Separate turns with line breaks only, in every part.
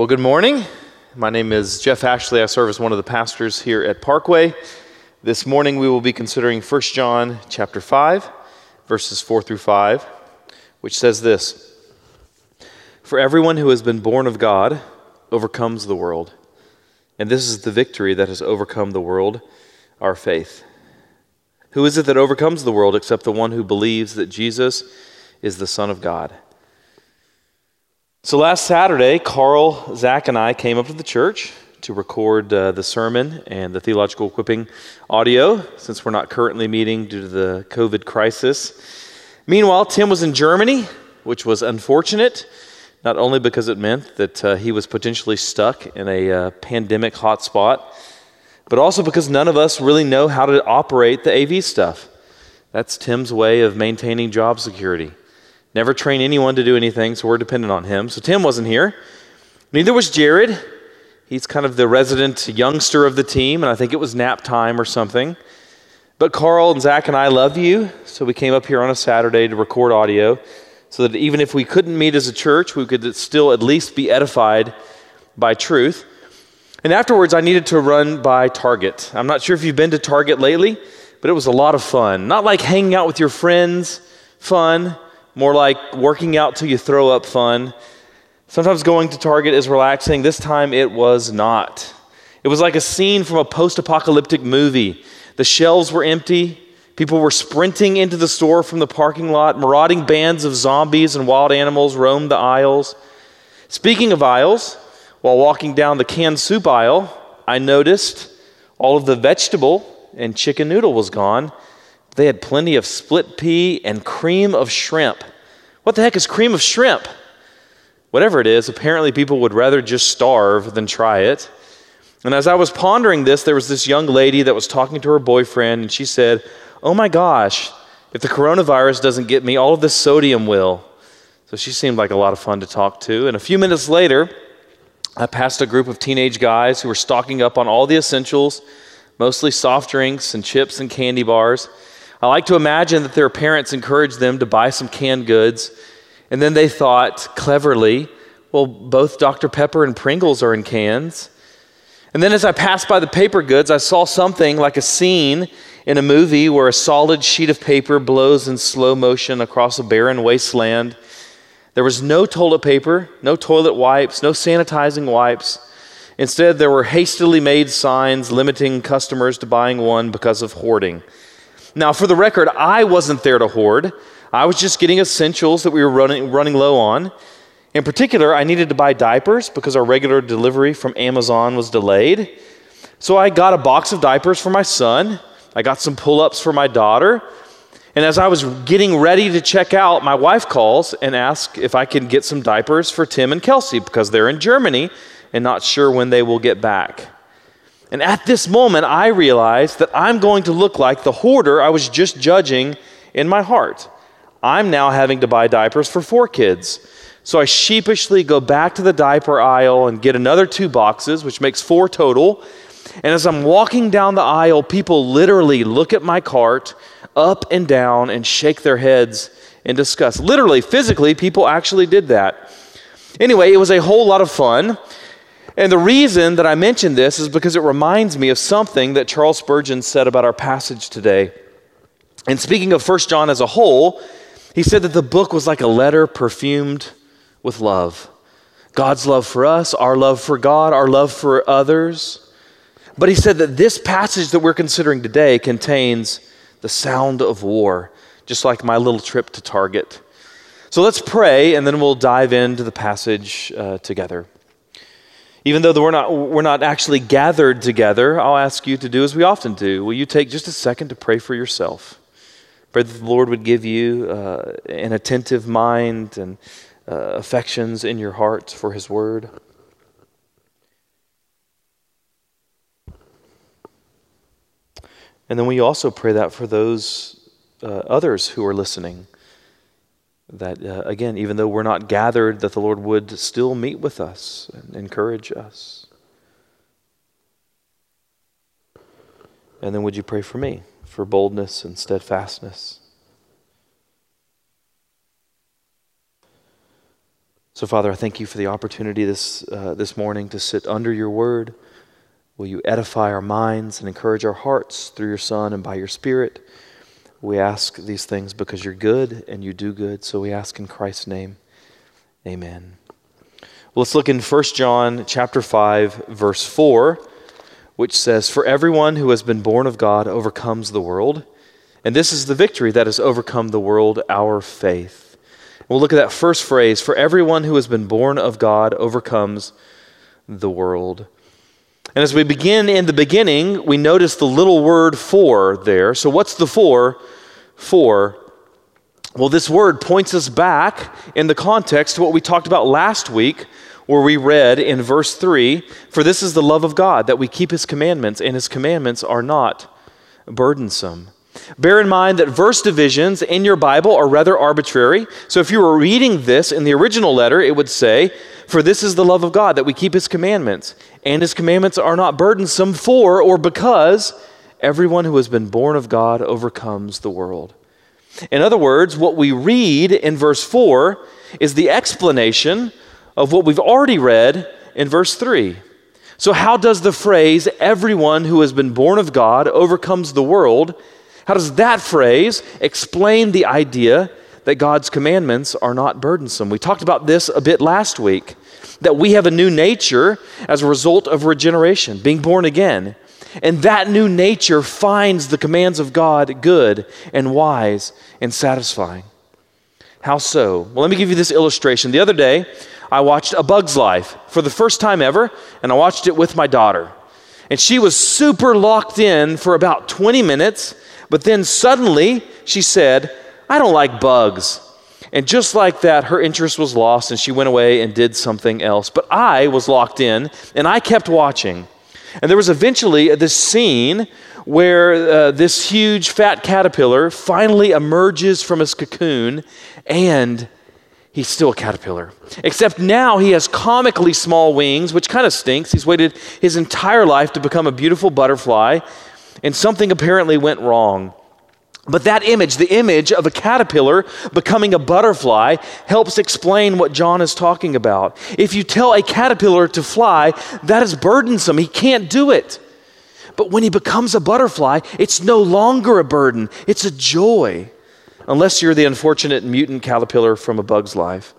Well, good morning. My name is Jeff Ashley. I serve as one of the pastors here at Parkway. This morning we will be considering 1 John chapter 5, verses 4 through 5, which says this For everyone who has been born of God overcomes the world. And this is the victory that has overcome the world, our faith. Who is it that overcomes the world except the one who believes that Jesus is the Son of God? So last Saturday, Carl, Zach, and I came up to the church to record uh, the sermon and the theological equipping audio since we're not currently meeting due to the COVID crisis. Meanwhile, Tim was in Germany, which was unfortunate, not only because it meant that uh, he was potentially stuck in a uh, pandemic hotspot, but also because none of us really know how to operate the AV stuff. That's Tim's way of maintaining job security. Never train anyone to do anything, so we're dependent on him. So Tim wasn't here. Neither was Jared. He's kind of the resident youngster of the team, and I think it was nap time or something. But Carl and Zach and I love you, so we came up here on a Saturday to record audio so that even if we couldn't meet as a church, we could still at least be edified by truth. And afterwards, I needed to run by Target. I'm not sure if you've been to Target lately, but it was a lot of fun. Not like hanging out with your friends, fun more like working out till you throw up fun. Sometimes going to Target is relaxing. This time it was not. It was like a scene from a post apocalyptic movie. The shelves were empty. People were sprinting into the store from the parking lot. Marauding bands of zombies and wild animals roamed the aisles. Speaking of aisles, while walking down the canned soup aisle, I noticed all of the vegetable and chicken noodle was gone. They had plenty of split pea and cream of shrimp. What the heck is cream of shrimp? Whatever it is, apparently people would rather just starve than try it. And as I was pondering this, there was this young lady that was talking to her boyfriend, and she said, Oh my gosh, if the coronavirus doesn't get me, all of this sodium will. So she seemed like a lot of fun to talk to. And a few minutes later, I passed a group of teenage guys who were stocking up on all the essentials, mostly soft drinks and chips and candy bars. I like to imagine that their parents encouraged them to buy some canned goods, and then they thought cleverly, well, both Dr. Pepper and Pringles are in cans. And then as I passed by the paper goods, I saw something like a scene in a movie where a solid sheet of paper blows in slow motion across a barren wasteland. There was no toilet paper, no toilet wipes, no sanitizing wipes. Instead, there were hastily made signs limiting customers to buying one because of hoarding. Now, for the record, I wasn't there to hoard. I was just getting essentials that we were running, running low on. In particular, I needed to buy diapers because our regular delivery from Amazon was delayed. So I got a box of diapers for my son. I got some pull ups for my daughter. And as I was getting ready to check out, my wife calls and asks if I can get some diapers for Tim and Kelsey because they're in Germany and not sure when they will get back. And at this moment, I realize that I'm going to look like the hoarder I was just judging in my heart. I'm now having to buy diapers for four kids. So I sheepishly go back to the diaper aisle and get another two boxes, which makes four total. And as I'm walking down the aisle, people literally look at my cart up and down and shake their heads in disgust. Literally, physically, people actually did that. Anyway, it was a whole lot of fun. And the reason that I mention this is because it reminds me of something that Charles Spurgeon said about our passage today. And speaking of 1 John as a whole, he said that the book was like a letter perfumed with love. God's love for us, our love for God, our love for others. But he said that this passage that we're considering today contains the sound of war, just like my little trip to Target. So let's pray, and then we'll dive into the passage uh, together. Even though we're not, we're not actually gathered together, I'll ask you to do as we often do. Will you take just a second to pray for yourself? Pray that the Lord would give you uh, an attentive mind and uh, affections in your heart for His Word. And then we also pray that for those uh, others who are listening that, uh, again, even though we're not gathered, that the Lord would still meet with us and encourage us. And then would you pray for me, for boldness and steadfastness? So, Father, I thank you for the opportunity this, uh, this morning to sit under your word. Will you edify our minds and encourage our hearts through your Son and by your Spirit? We ask these things because you're good and you do good. So we ask in Christ's name. Amen. Well, let's look in 1 John chapter 5 verse 4, which says, "For everyone who has been born of God overcomes the world, and this is the victory that has overcome the world, our faith." We'll look at that first phrase, "For everyone who has been born of God overcomes the world." And as we begin in the beginning, we notice the little word for there. So, what's the for? For. Well, this word points us back in the context to what we talked about last week, where we read in verse 3 For this is the love of God, that we keep his commandments, and his commandments are not burdensome. Bear in mind that verse divisions in your Bible are rather arbitrary. So if you were reading this in the original letter, it would say, For this is the love of God, that we keep his commandments, and his commandments are not burdensome for or because everyone who has been born of God overcomes the world. In other words, what we read in verse 4 is the explanation of what we've already read in verse 3. So, how does the phrase, everyone who has been born of God overcomes the world, how does that phrase explain the idea that God's commandments are not burdensome? We talked about this a bit last week that we have a new nature as a result of regeneration, being born again. And that new nature finds the commands of God good and wise and satisfying. How so? Well, let me give you this illustration. The other day, I watched A Bug's Life for the first time ever, and I watched it with my daughter. And she was super locked in for about 20 minutes but then suddenly she said, I don't like bugs. And just like that, her interest was lost and she went away and did something else. But I was locked in and I kept watching. And there was eventually this scene where uh, this huge fat caterpillar finally emerges from his cocoon and he's still a caterpillar. Except now he has comically small wings, which kind of stinks. He's waited his entire life to become a beautiful butterfly and something apparently went wrong. But that image, the image of a caterpillar becoming a butterfly, helps explain what John is talking about. If you tell a caterpillar to fly, that is burdensome. He can't do it. But when he becomes a butterfly, it's no longer a burden, it's a joy. Unless you're the unfortunate mutant caterpillar from a bug's life.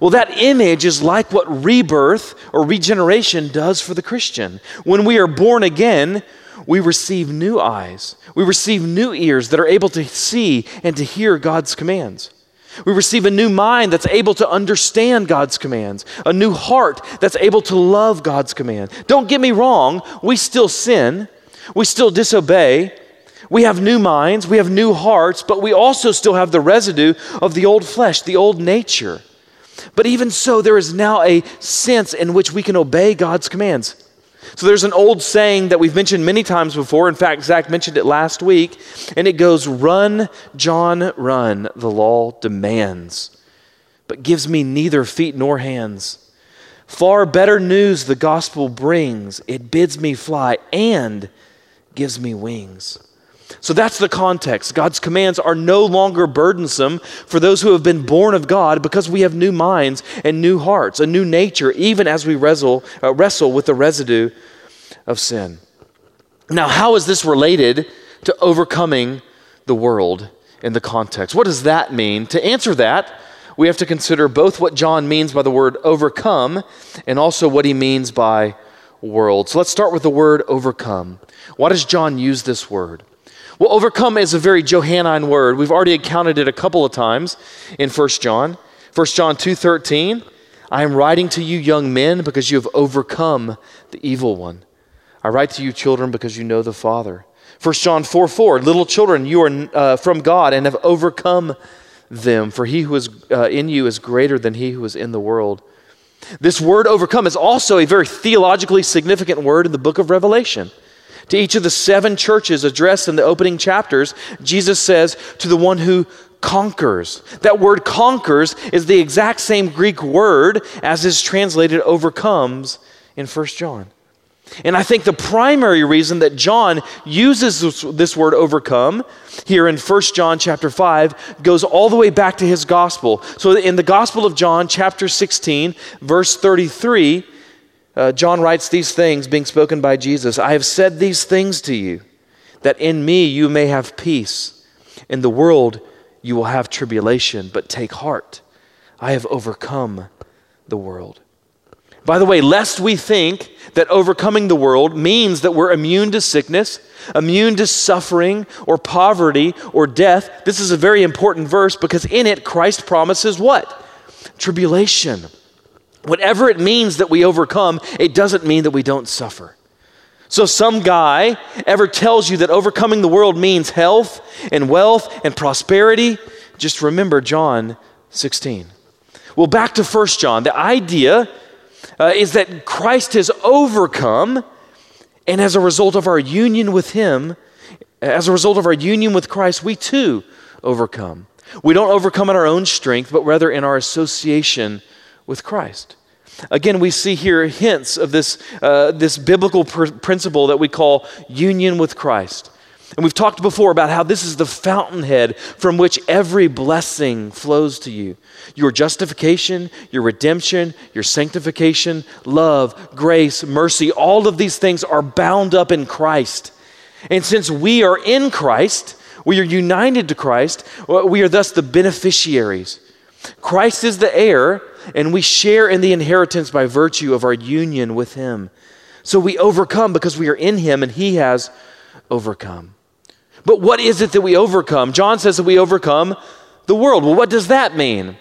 Well, that image is like what rebirth or regeneration does for the Christian. When we are born again, we receive new eyes. We receive new ears that are able to see and to hear God's commands. We receive a new mind that's able to understand God's commands, a new heart that's able to love God's command. Don't get me wrong, we still sin, we still disobey. We have new minds, we have new hearts, but we also still have the residue of the old flesh, the old nature. But even so, there is now a sense in which we can obey God's commands. So there's an old saying that we've mentioned many times before. In fact, Zach mentioned it last week, and it goes Run, John, run, the law demands, but gives me neither feet nor hands. Far better news the gospel brings. It bids me fly and gives me wings. So that's the context. God's commands are no longer burdensome for those who have been born of God because we have new minds and new hearts, a new nature, even as we wrestle, uh, wrestle with the residue of sin. Now, how is this related to overcoming the world in the context? What does that mean? To answer that, we have to consider both what John means by the word overcome and also what he means by world. So let's start with the word overcome. Why does John use this word? Well, overcome is a very Johannine word. We've already encountered it a couple of times in 1 John. 1 John 2:13, I am writing to you young men because you have overcome the evil one. I write to you children because you know the Father. 1 John 4 4, little children, you are uh, from God and have overcome them, for he who is uh, in you is greater than he who is in the world. This word overcome is also a very theologically significant word in the book of Revelation. To each of the seven churches addressed in the opening chapters, Jesus says, to the one who conquers. That word conquers is the exact same Greek word as is translated overcomes in 1 John. And I think the primary reason that John uses this, this, word overcome here in 1 John chapter 5 goes all the way back to his gospel. So in the Gospel of John, chapter 16, verse 33, uh, John writes these things being spoken by Jesus I have said these things to you, that in me you may have peace. In the world you will have tribulation, but take heart. I have overcome the world. By the way, lest we think that overcoming the world means that we're immune to sickness, immune to suffering or poverty or death, this is a very important verse because in it Christ promises what? Tribulation. Whatever it means that we overcome, it doesn't mean that we don't suffer. So, some guy ever tells you that overcoming the world means health and wealth and prosperity, just remember John 16. Well, back to 1 John. The idea uh, is that Christ has overcome, and as a result of our union with Him, as a result of our union with Christ, we too overcome. We don't overcome in our own strength, but rather in our association with Christ. Again, we see here hints of this, uh, this biblical pr- principle that we call union with Christ. And we've talked before about how this is the fountainhead from which every blessing flows to you. Your justification, your redemption, your sanctification, love, grace, mercy, all of these things are bound up in Christ. And since we are in Christ, we are united to Christ, we are thus the beneficiaries. Christ is the heir, and we share in the inheritance by virtue of our union with Him. So we overcome because we are in Him and He has overcome. But what is it that we overcome? John says that we overcome the world. Well, what does that mean?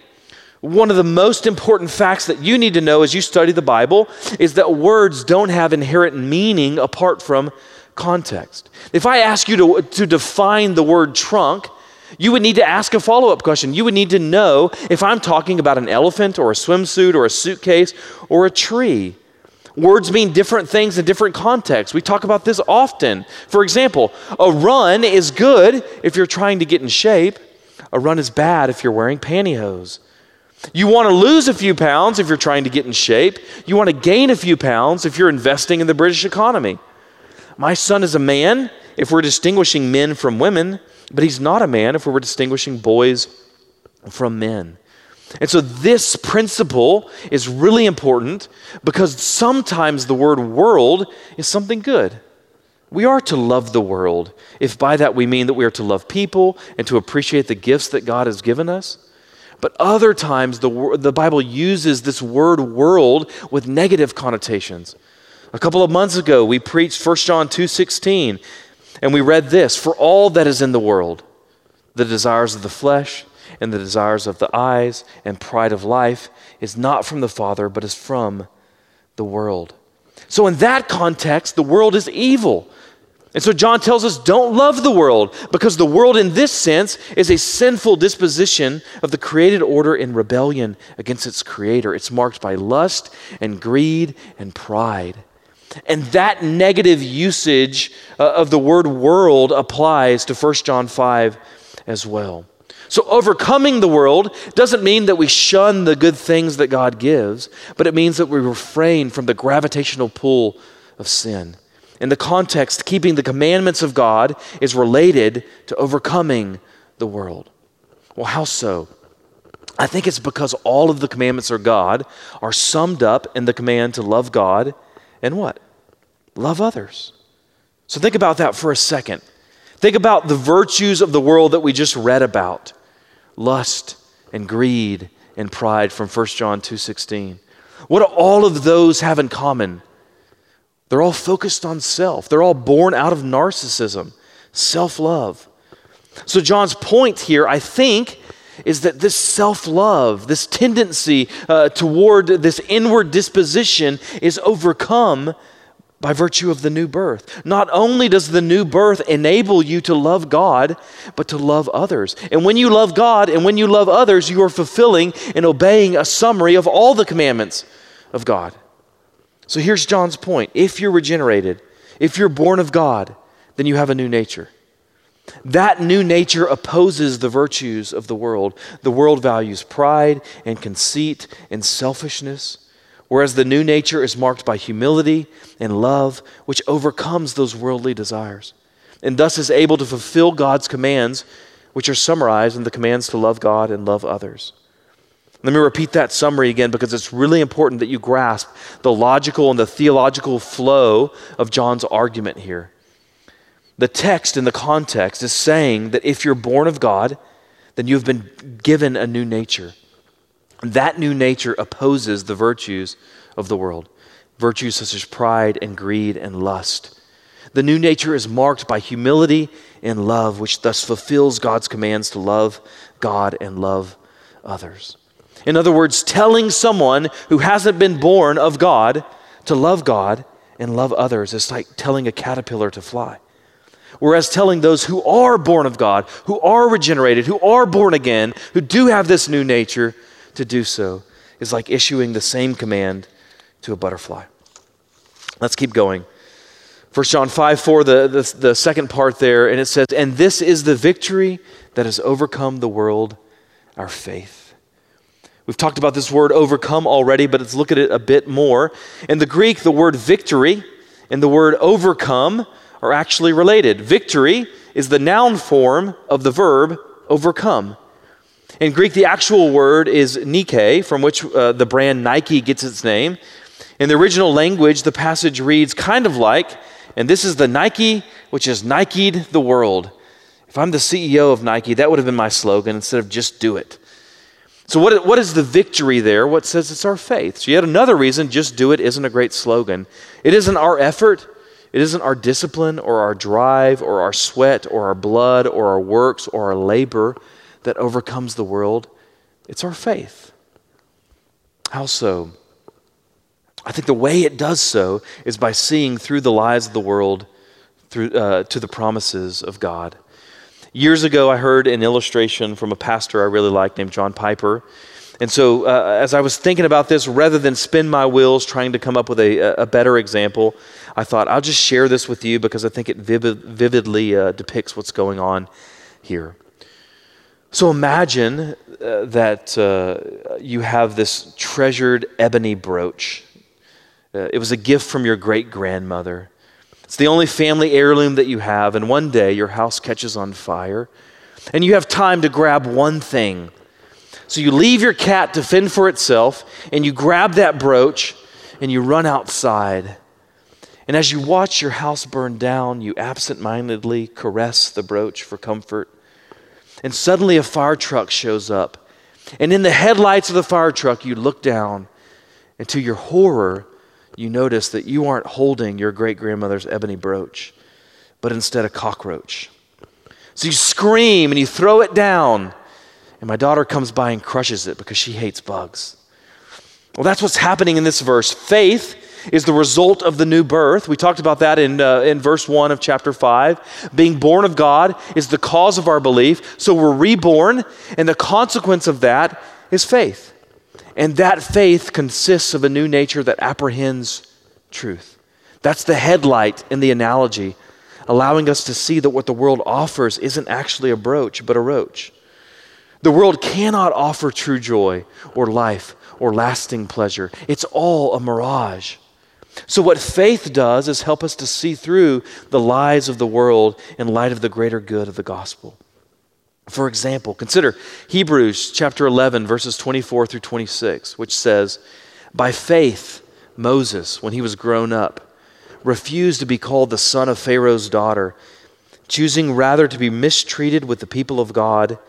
One of the most important facts that you need to know as you study the Bible is that words don't have inherent meaning apart from context. If I ask you to, to define the word trunk, you would need to ask a follow up question. You would need to know if I'm talking about an elephant or a swimsuit or a suitcase or a tree. Words mean different things in different contexts. We talk about this often. For example, a run is good if you're trying to get in shape, a run is bad if you're wearing pantyhose. You want to lose a few pounds if you're trying to get in shape. You want to gain a few pounds if you're investing in the British economy. My son is a man if we're distinguishing men from women, but he's not a man if we're distinguishing boys from men. And so, this principle is really important because sometimes the word world is something good. We are to love the world, if by that we mean that we are to love people and to appreciate the gifts that God has given us. But other times, the, the Bible uses this word world with negative connotations. A couple of months ago, we preached 1 John 2.16, and we read this, For all that is in the world, the desires of the flesh, and the desires of the eyes and pride of life is not from the Father, but is from the world. So, in that context, the world is evil. And so, John tells us don't love the world because the world, in this sense, is a sinful disposition of the created order in rebellion against its creator. It's marked by lust and greed and pride. And that negative usage uh, of the word world applies to 1 John 5 as well. So, overcoming the world doesn't mean that we shun the good things that God gives, but it means that we refrain from the gravitational pull of sin. In the context, keeping the commandments of God is related to overcoming the world. Well, how so? I think it's because all of the commandments of God are summed up in the command to love God and what? Love others. So think about that for a second. Think about the virtues of the world that we just read about lust and greed and pride from 1 John 2:16. What do all of those have in common? They're all focused on self. They're all born out of narcissism, self-love. So John's point here, I think, is that this self-love, this tendency uh, toward this inward disposition is overcome by virtue of the new birth. Not only does the new birth enable you to love God, but to love others. And when you love God and when you love others, you are fulfilling and obeying a summary of all the commandments of God. So here's John's point. If you're regenerated, if you're born of God, then you have a new nature. That new nature opposes the virtues of the world. The world values pride and conceit and selfishness whereas the new nature is marked by humility and love, which overcomes those worldly desires, and thus is able to fulfill God's commands, which are summarized in the commands to love God and love others. Let me repeat that summary again because it's really important that you grasp the logical and the theological flow of John's argument here. The text in the context is saying that if you're born of God, then you've been given a new nature. That new nature opposes the virtues of the world, virtues such as pride and greed and lust. The new nature is marked by humility and love, which thus fulfills God's commands to love God and love others. In other words, telling someone who hasn't been born of God to love God and love others is like telling a caterpillar to fly. Whereas telling those who are born of God, who are regenerated, who are born again, who do have this new nature to do so, is like issuing the same command to a butterfly. Let's keep going. 1 John 5 4, the, the, the second part there, and it says, And this is the victory that has overcome the world, our faith. We've talked about this word overcome already, but let's look at it a bit more. In the Greek, the word victory and the word overcome are actually related. Victory is the noun form of the verb overcome. In Greek, the actual word is Nike, from which uh, the brand Nike gets its name. In the original language, the passage reads kind of like, and this is the Nike which has Nike'd the world. If I'm the CEO of Nike, that would have been my slogan instead of just do it. So, what, what is the victory there? What says it's our faith? So, yet another reason, just do it, isn't a great slogan. It isn't our effort, it isn't our discipline or our drive or our sweat or our blood or our works or our labor that overcomes the world. It's our faith. How so? I think the way it does so is by seeing through the lies of the world through, uh, to the promises of God. Years ago, I heard an illustration from a pastor I really like named John Piper. And so, uh, as I was thinking about this, rather than spin my wheels trying to come up with a, a better example, I thought I'll just share this with you because I think it vivid, vividly uh, depicts what's going on here. So, imagine uh, that uh, you have this treasured ebony brooch. Uh, it was a gift from your great grandmother. It's the only family heirloom that you have, and one day your house catches on fire, and you have time to grab one thing. So you leave your cat to fend for itself, and you grab that brooch, and you run outside. And as you watch your house burn down, you absent-mindedly caress the brooch for comfort. And suddenly a fire truck shows up. And in the headlights of the fire truck, you look down, and to your horror, you notice that you aren't holding your great grandmother's ebony brooch, but instead a cockroach. So you scream and you throw it down, and my daughter comes by and crushes it because she hates bugs. Well, that's what's happening in this verse. Faith is the result of the new birth. We talked about that in, uh, in verse 1 of chapter 5. Being born of God is the cause of our belief. So we're reborn, and the consequence of that is faith. And that faith consists of a new nature that apprehends truth. That's the headlight in the analogy, allowing us to see that what the world offers isn't actually a brooch, but a roach. The world cannot offer true joy or life or lasting pleasure, it's all a mirage. So, what faith does is help us to see through the lies of the world in light of the greater good of the gospel. For example, consider Hebrews chapter 11, verses 24 through 26, which says, By faith, Moses, when he was grown up, refused to be called the son of Pharaoh's daughter, choosing rather to be mistreated with the people of God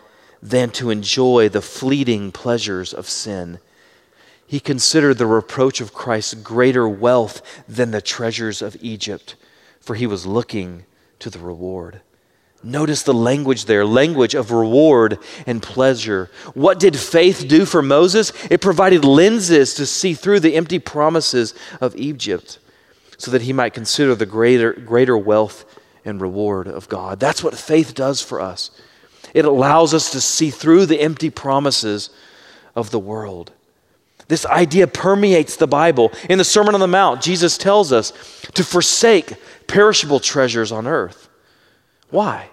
than to enjoy the fleeting pleasures of sin. He considered the reproach of Christ greater wealth than the treasures of Egypt, for he was looking to the reward. Notice the language there language of reward and pleasure. What did faith do for Moses? It provided lenses to see through the empty promises of Egypt so that he might consider the greater, greater wealth and reward of God. That's what faith does for us. It allows us to see through the empty promises of the world. This idea permeates the Bible. In the Sermon on the Mount, Jesus tells us to forsake perishable treasures on earth. Why?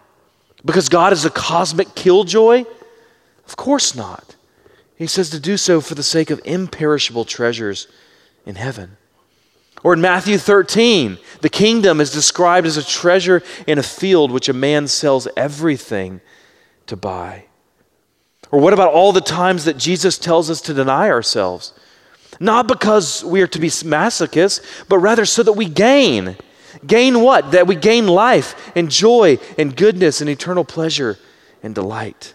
Because God is a cosmic killjoy? Of course not. He says to do so for the sake of imperishable treasures in heaven. Or in Matthew 13, the kingdom is described as a treasure in a field which a man sells everything to buy. Or what about all the times that Jesus tells us to deny ourselves? Not because we are to be masochists, but rather so that we gain. Gain what? That we gain life and joy and goodness and eternal pleasure and delight.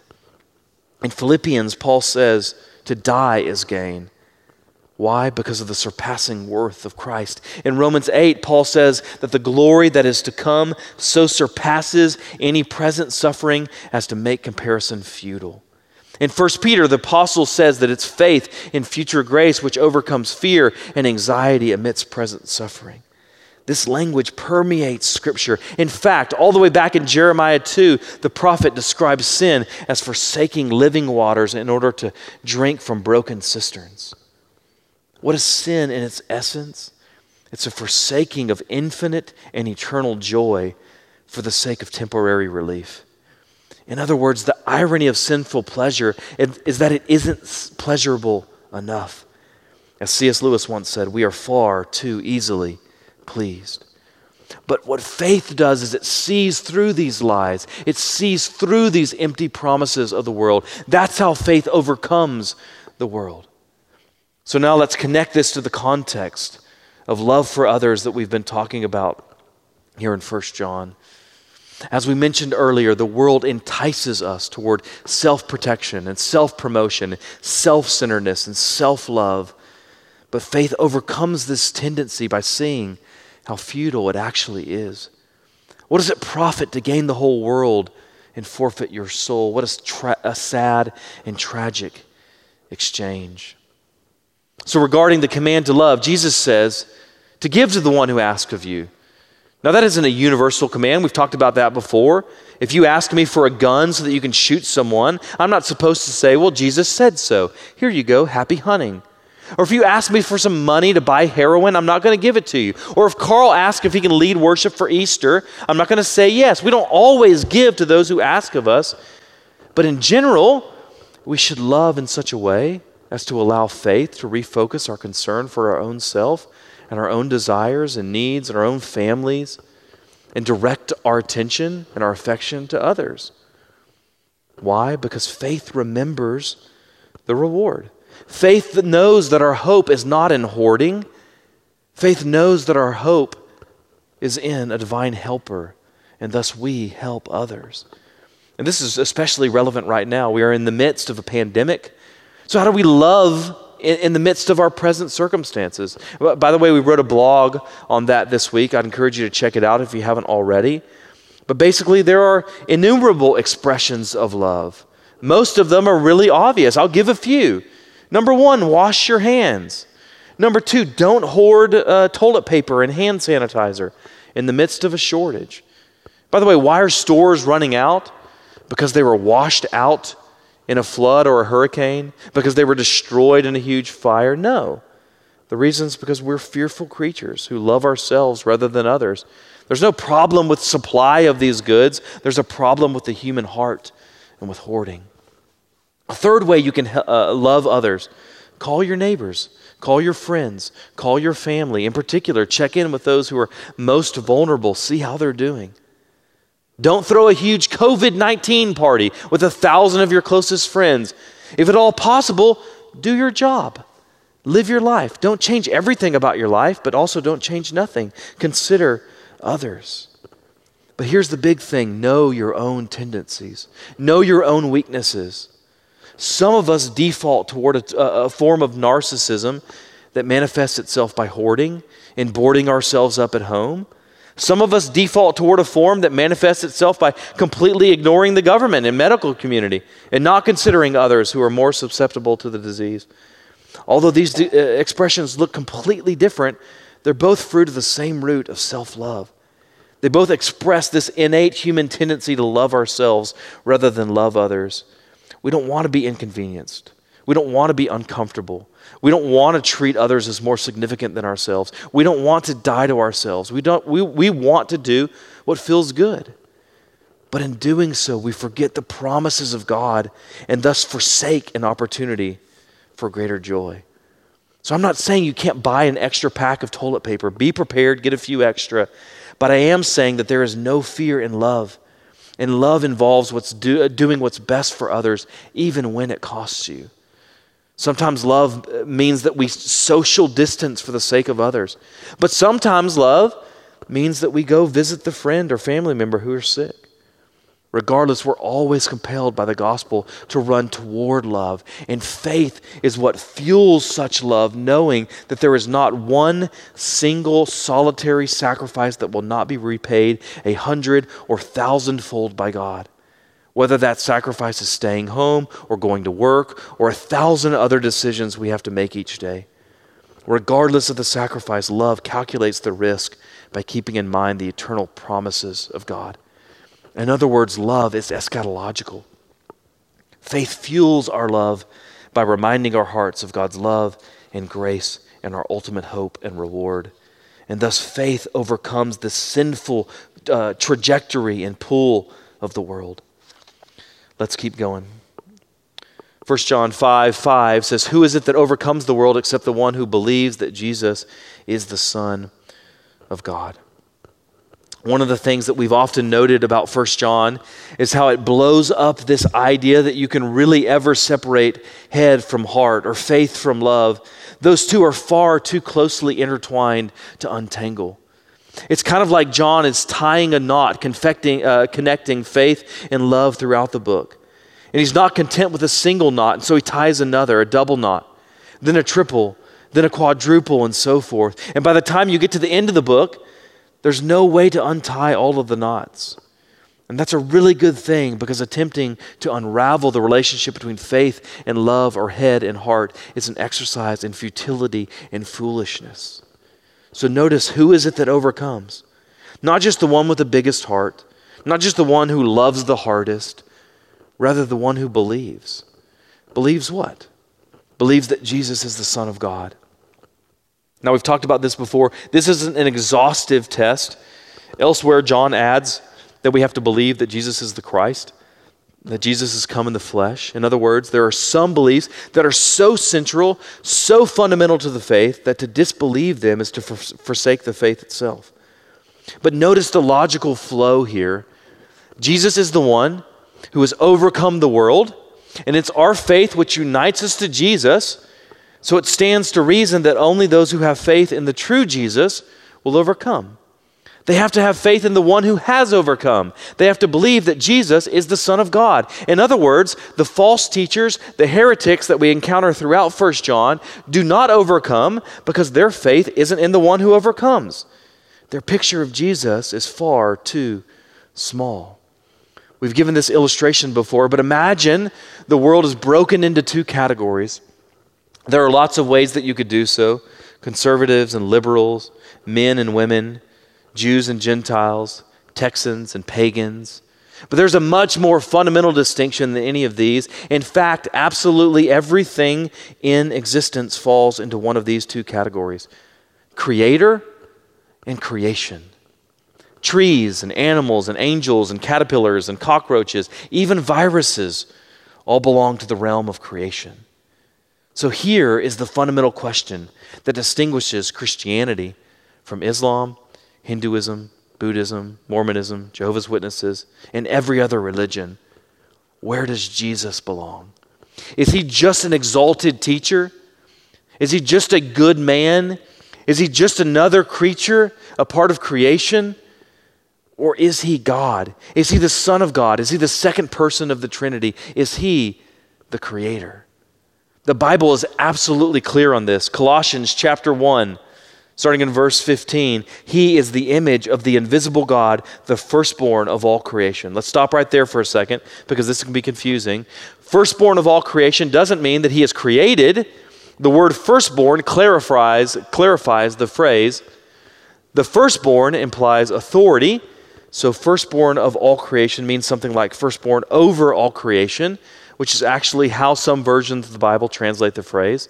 In Philippians, Paul says, to die is gain. Why? Because of the surpassing worth of Christ. In Romans 8, Paul says that the glory that is to come so surpasses any present suffering as to make comparison futile. In 1 Peter, the apostle says that it's faith in future grace which overcomes fear and anxiety amidst present suffering. This language permeates Scripture. In fact, all the way back in Jeremiah 2, the prophet describes sin as forsaking living waters in order to drink from broken cisterns. What is sin in its essence? It's a forsaking of infinite and eternal joy for the sake of temporary relief. In other words, the irony of sinful pleasure is that it isn't pleasurable enough. As C.S. Lewis once said, we are far too easily pleased. But what faith does is it sees through these lies. It sees through these empty promises of the world. That's how faith overcomes the world. So now let's connect this to the context of love for others that we've been talking about here in 1 John. As we mentioned earlier, the world entices us toward self protection and self promotion, self centeredness and self love. But faith overcomes this tendency by seeing how futile it actually is. What does it profit to gain the whole world and forfeit your soul? What is tra- a sad and tragic exchange? So, regarding the command to love, Jesus says to give to the one who asks of you. Now, that isn't a universal command. We've talked about that before. If you ask me for a gun so that you can shoot someone, I'm not supposed to say, Well, Jesus said so. Here you go, happy hunting. Or if you ask me for some money to buy heroin, I'm not going to give it to you. Or if Carl asks if he can lead worship for Easter, I'm not going to say yes. We don't always give to those who ask of us. But in general, we should love in such a way as to allow faith to refocus our concern for our own self and our own desires and needs and our own families and direct our attention and our affection to others. Why? Because faith remembers the reward. Faith that knows that our hope is not in hoarding. Faith knows that our hope is in a divine helper, and thus we help others. And this is especially relevant right now. We are in the midst of a pandemic so, how do we love in, in, the midst of our present circumstances? By the way, we wrote a blog on that this week. I'd encourage you to check it out if you haven't already. But basically, there are innumerable expressions of love. Most of them are really obvious. I'll give a few. Number one, wash your hands. Number two, don't hoard uh, toilet paper and hand sanitizer in the midst of a shortage. By the way, why are stores running out? Because they were washed out in a flood or a hurricane? Because they were destroyed in a huge fire? No. The reason is because we're fearful creatures who love ourselves rather than others. There's no problem with supply of these goods. There's a problem with the human heart and with hoarding. A third way you can uh, love others call your neighbors, call your friends, call your family. In particular, check in with those who are most vulnerable, see how they're doing. Don't throw a huge COVID 19 party with a thousand of your closest friends. If at all possible, do your job. Live your life. Don't change everything about your life, but also don't change nothing. Consider others. But here's the big thing know your own tendencies, know your own weaknesses. Some of us default toward a, a form of narcissism that manifests itself by hoarding and boarding ourselves up at home. Some of us default toward a form that manifests itself by completely ignoring the government and medical community and not considering others who are more susceptible to the disease. Although these d- uh, expressions look completely different, they're both fruit of the same root of self love. They both express this innate human tendency to love ourselves rather than love others. We don't want to be inconvenienced. We don't want to be uncomfortable. We don't want to treat others as more significant than ourselves. We don't want to die to ourselves. We, don't, we, we want to do what feels good. But in doing so, we forget the promises of God and thus forsake an opportunity for greater joy. So I'm not saying you can't buy an extra pack of toilet paper. Be prepared, get a few extra. But I am saying that there is no fear in love. And love involves what's do, doing what's best for others, even when it costs you. Sometimes love means that we social distance for the sake of others. But sometimes love means that we go visit the friend or family member who are sick. Regardless, we're always compelled by the gospel to run toward love. And faith is what fuels such love, knowing that there is not one single solitary sacrifice that will not be repaid a hundred or thousandfold by God. Whether that sacrifice is staying home or going to work or a thousand other decisions we have to make each day. Regardless of the sacrifice, love calculates the risk by keeping in mind the eternal promises of God. In other words, love is eschatological. Faith fuels our love by reminding our hearts of God's love and grace and our ultimate hope and reward. And thus, faith overcomes the sinful uh, trajectory and pull of the world. Let's keep going. 1 John 5 5 says, Who is it that overcomes the world except the one who believes that Jesus is the Son of God? One of the things that we've often noted about 1 John is how it blows up this idea that you can really ever separate head from heart or faith from love. Those two are far too closely intertwined to untangle. It's kind of like John is tying a knot, uh, connecting faith and love throughout the book. And he's not content with a single knot, and so he ties another, a double knot, then a triple, then a quadruple, and so forth. And by the time you get to the end of the book, there's no way to untie all of the knots. And that's a really good thing because attempting to unravel the relationship between faith and love or head and heart is an exercise in futility and foolishness. So notice who is it that overcomes? Not just the one with the biggest heart, not just the one who loves the hardest, rather the one who believes. Believes what? Believes that Jesus is the Son of God. Now, we've talked about this before. This isn't an exhaustive test. Elsewhere, John adds that we have to believe that Jesus is the Christ, that Jesus has come in the flesh. In other words, there are some beliefs that are so central, so fundamental to the faith, that to disbelieve them is to forsake the faith itself. But notice the logical flow here. Jesus is the one who has overcome the world, and it's our faith which unites us to Jesus so it stands to reason that only those who have faith in the true Jesus will overcome. They have to have faith in the one who has overcome. They have to believe that Jesus is the Son of God. In other words, the false teachers, the heretics that we encounter throughout 1 John, do not overcome because their faith isn't in the one who overcomes. Their picture of Jesus is far too small. We've given this illustration before, but imagine the world is broken into two categories. There are lots of ways that you could do so conservatives and liberals, men and women, Jews and Gentiles, Texans and pagans. But there's a much more fundamental distinction than any of these. In fact, absolutely everything in existence falls into one of these two categories creator and creation. Trees and animals and angels and caterpillars and cockroaches, even viruses, all belong to the realm of creation. So here is the fundamental question that distinguishes Christianity from Islam, Hinduism, Buddhism, Mormonism, Jehovah's Witnesses, and every other religion. Where does Jesus belong? Is he just an exalted teacher? Is he just a good man? Is he just another creature, a part of creation? Or is he God? Is he the Son of God? Is he the second person of the Trinity? Is he the Creator? The Bible is absolutely clear on this. Colossians chapter 1, starting in verse 15, He is the image of the invisible God, the firstborn of all creation. Let's stop right there for a second because this can be confusing. Firstborn of all creation doesn't mean that He is created. The word firstborn clarifies, clarifies the phrase. The firstborn implies authority. So, firstborn of all creation means something like firstborn over all creation which is actually how some versions of the Bible translate the phrase.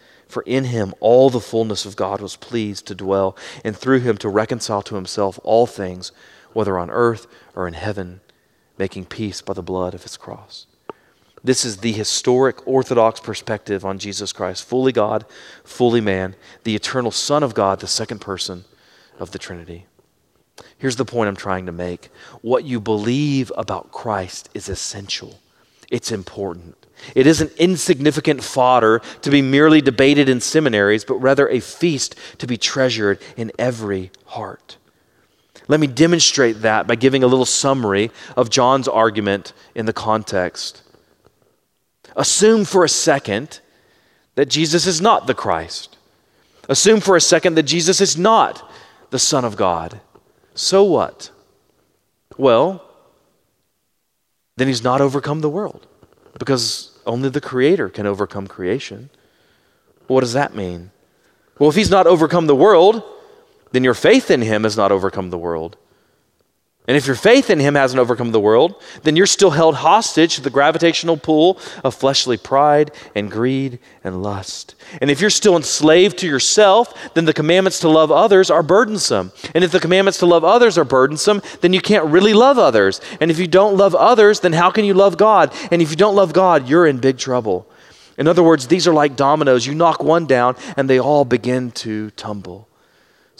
For in him all the fullness of God was pleased to dwell, and through him to reconcile to himself all things, whether on earth or in heaven making peace by the blood of his cross. This is the historic Orthodox perspective on Jesus Christ, fully God, fully man, the eternal Son of God, the second person of the Trinity. Here's the point I'm trying to make what you believe about Christ is essential, it's important. It isn't insignificant fodder to be merely debated in seminaries, but rather a feast to be treasured in every heart. Let me demonstrate that by giving a little summary of John's argument in the context. Assume for a second that Jesus is not the Christ. Assume for a second that Jesus is not the Son of God. So what? Well, then he's not overcome the world because only the Creator can overcome creation. What does that mean? Well, if he's not overcome the world, then your faith in him has not overcome the world. And if your faith in him hasn't overcome the world, then you're still held hostage to the gravitational pull of fleshly pride and greed and lust. And if you're still enslaved to yourself, then the commandments to love others are burdensome. And if the commandments to love others are burdensome, then you can't really love others. And if you don't love others, then how can you love God? And if you don't love God, you're in big trouble. In other words, these are like dominoes. You knock one down, and they all begin to tumble.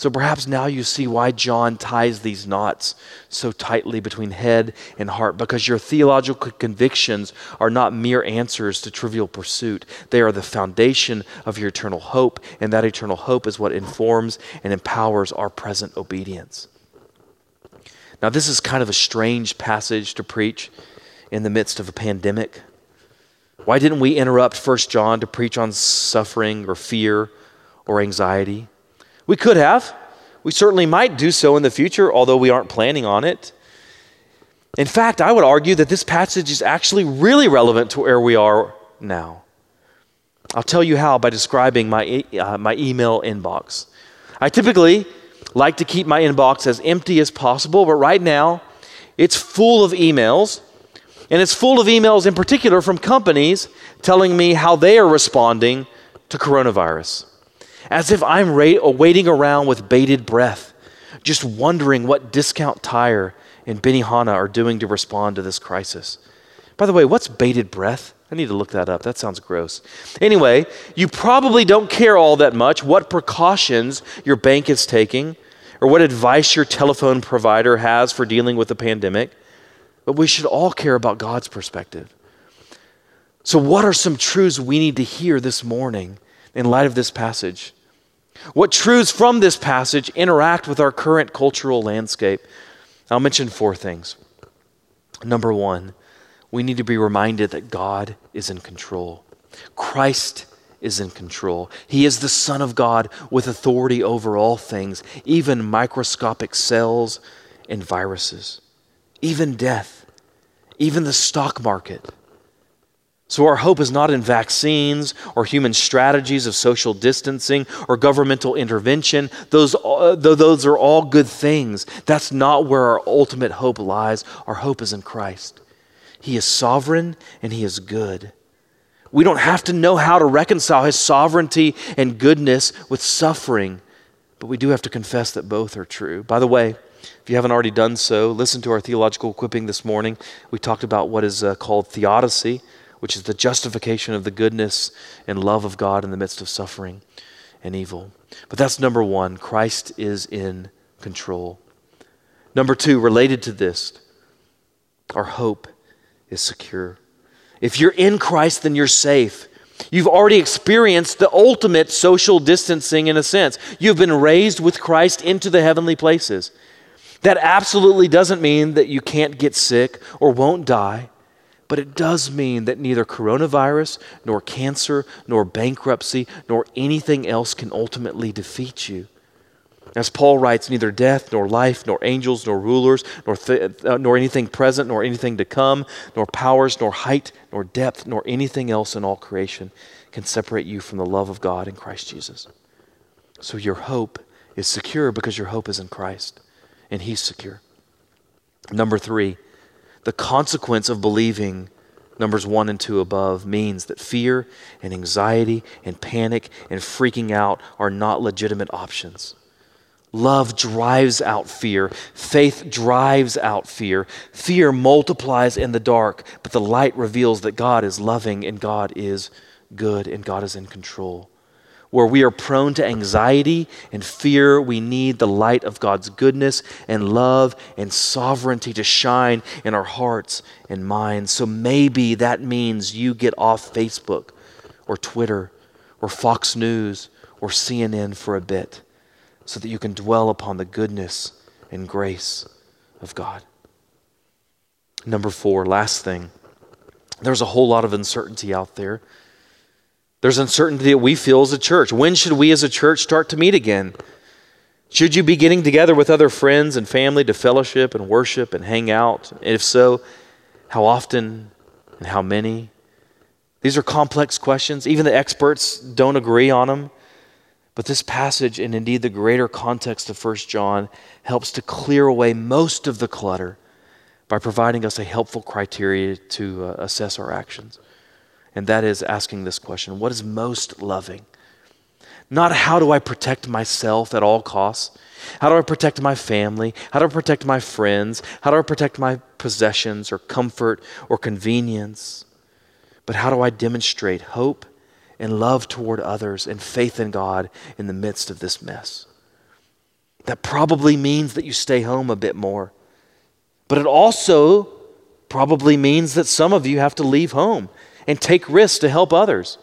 So perhaps now you see why John ties these knots so tightly between head and heart, because your theological convictions are not mere answers to trivial pursuit. They are the foundation of your eternal hope, and that eternal hope is what informs and empowers our present obedience. Now, this is kind of a strange passage to preach in the midst of a pandemic. Why didn't we interrupt 1 John to preach on suffering or fear or anxiety? We could have. We certainly might do so in the future, although we aren't planning on it. In fact, I would argue that this passage is actually really relevant to where we are now. I'll tell you how by describing my, uh, my email inbox. I typically like to keep my inbox as empty as possible, but right now it's full of emails. And it's full of emails in particular from companies telling me how they are responding to coronavirus as if I'm ra- waiting around with bated breath, just wondering what Discount Tire and Benihana are doing to respond to this crisis. By the way, what's bated breath? I need to look that up. That sounds gross. Anyway, you probably don't care all that much what precautions your bank is taking or what advice your telephone provider has for dealing with the pandemic, but we should all care about God's perspective. So, what are some truths we need to hear this morning in light of this passage? What truths from this passage interact with our current cultural landscape? I'll mention four things. Number one, we need to be reminded that God is in control. Christ is in control. He is the Son of God with authority over all things, even microscopic cells and viruses, even death, even the stock market. So, our hope is not in vaccines or human strategies of social distancing or governmental intervention. Those, uh, those are all good things. That's not where our ultimate hope lies. Our hope is in Christ. He is sovereign and He is good. We don't have to know how to reconcile His sovereignty and goodness with suffering, but we do have to confess that both are true. By the way, if you haven't already done so, listen to our theological equipping this morning. We talked about what is uh, called theodicy which is the justification of the goodness and love of God in the midst of suffering and evil. But that's number one Christ is in control. Number two, related to this, our hope is secure. If you're in Christ, then you're safe. You've already experienced the ultimate social distancing in a sense. You've been raised with Christ into the heavenly places. That absolutely doesn't mean that you can't get sick or won't die. But it does mean that neither coronavirus, nor cancer, nor bankruptcy, nor anything else can ultimately defeat you. As Paul writes, neither death, nor life, nor angels, nor rulers, nor, th- uh, nor anything present, nor anything to come, nor powers, nor height, nor depth, nor anything else in all creation can separate you from the love of God in Christ Jesus. So your hope is secure because your hope is in Christ, and He's secure. Number three, the consequence of believing Numbers 1 and 2 above means that fear and anxiety and panic and freaking out are not legitimate options. Love drives out fear. Faith drives out fear. Fear multiplies in the dark, but the light reveals that God is loving and God is good and God is in control. Where we are prone to anxiety and fear, we need the light of God's goodness and love and sovereignty to shine in our hearts and minds. So maybe that means you get off Facebook or Twitter or Fox News or CNN for a bit so that you can dwell upon the goodness and grace of God. Number four, last thing. There's a whole lot of uncertainty out there. There's uncertainty that we feel as a church. When should we as a church start to meet again? Should you be getting together with other friends and family to fellowship and worship and hang out? If so, how often and how many? These are complex questions. Even the experts don't agree on them. But this passage, and indeed the greater context of 1 John, helps to clear away most of the clutter by providing us a helpful criteria to uh, assess our actions. And that is asking this question What is most loving? Not how do I protect myself at all costs? How do I protect my family? How do I protect my friends? How do I protect my possessions or comfort or convenience? But how do I demonstrate hope and love toward others and faith in God in the midst of this mess? That probably means that you stay home a bit more. But it also probably means that some of you have to leave home and take risks to help others.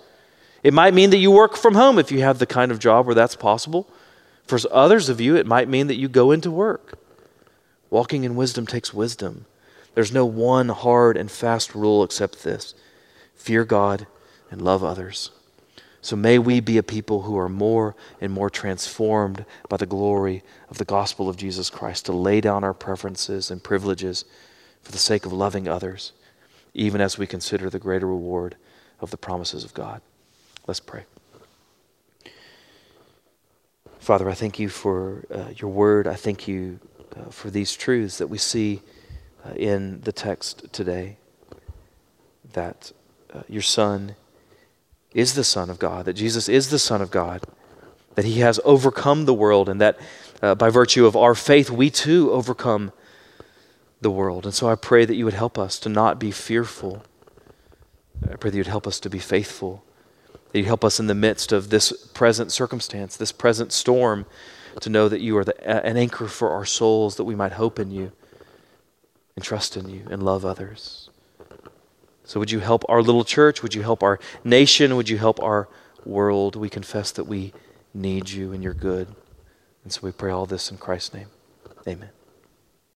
It might mean that you work from home if you have the kind of job where that's possible. For others of you, it might mean that you go into work. Walking in wisdom takes wisdom. There's no one hard and fast rule except this fear God and love others. So may we be a people who are more and more transformed by the glory of the gospel of Jesus Christ to lay down our preferences and privileges for the sake of loving others even as we consider the greater reward of the promises of God. Let's pray. Father, I thank you for uh, your word. I thank you uh, for these truths that we see uh, in the text today that uh, your Son is the Son of God, that Jesus is the Son of God, that he has overcome the world, and that uh, by virtue of our faith, we too overcome the world. And so I pray that you would help us to not be fearful. I pray that you'd help us to be faithful. That you'd help us in the midst of this present circumstance, this present storm, to know that you are the, an anchor for our souls, that we might hope in you and trust in you and love others. So would you help our little church? Would you help our nation? Would you help our world? We confess that we need you and you're good. And so we pray all this in Christ's name. Amen.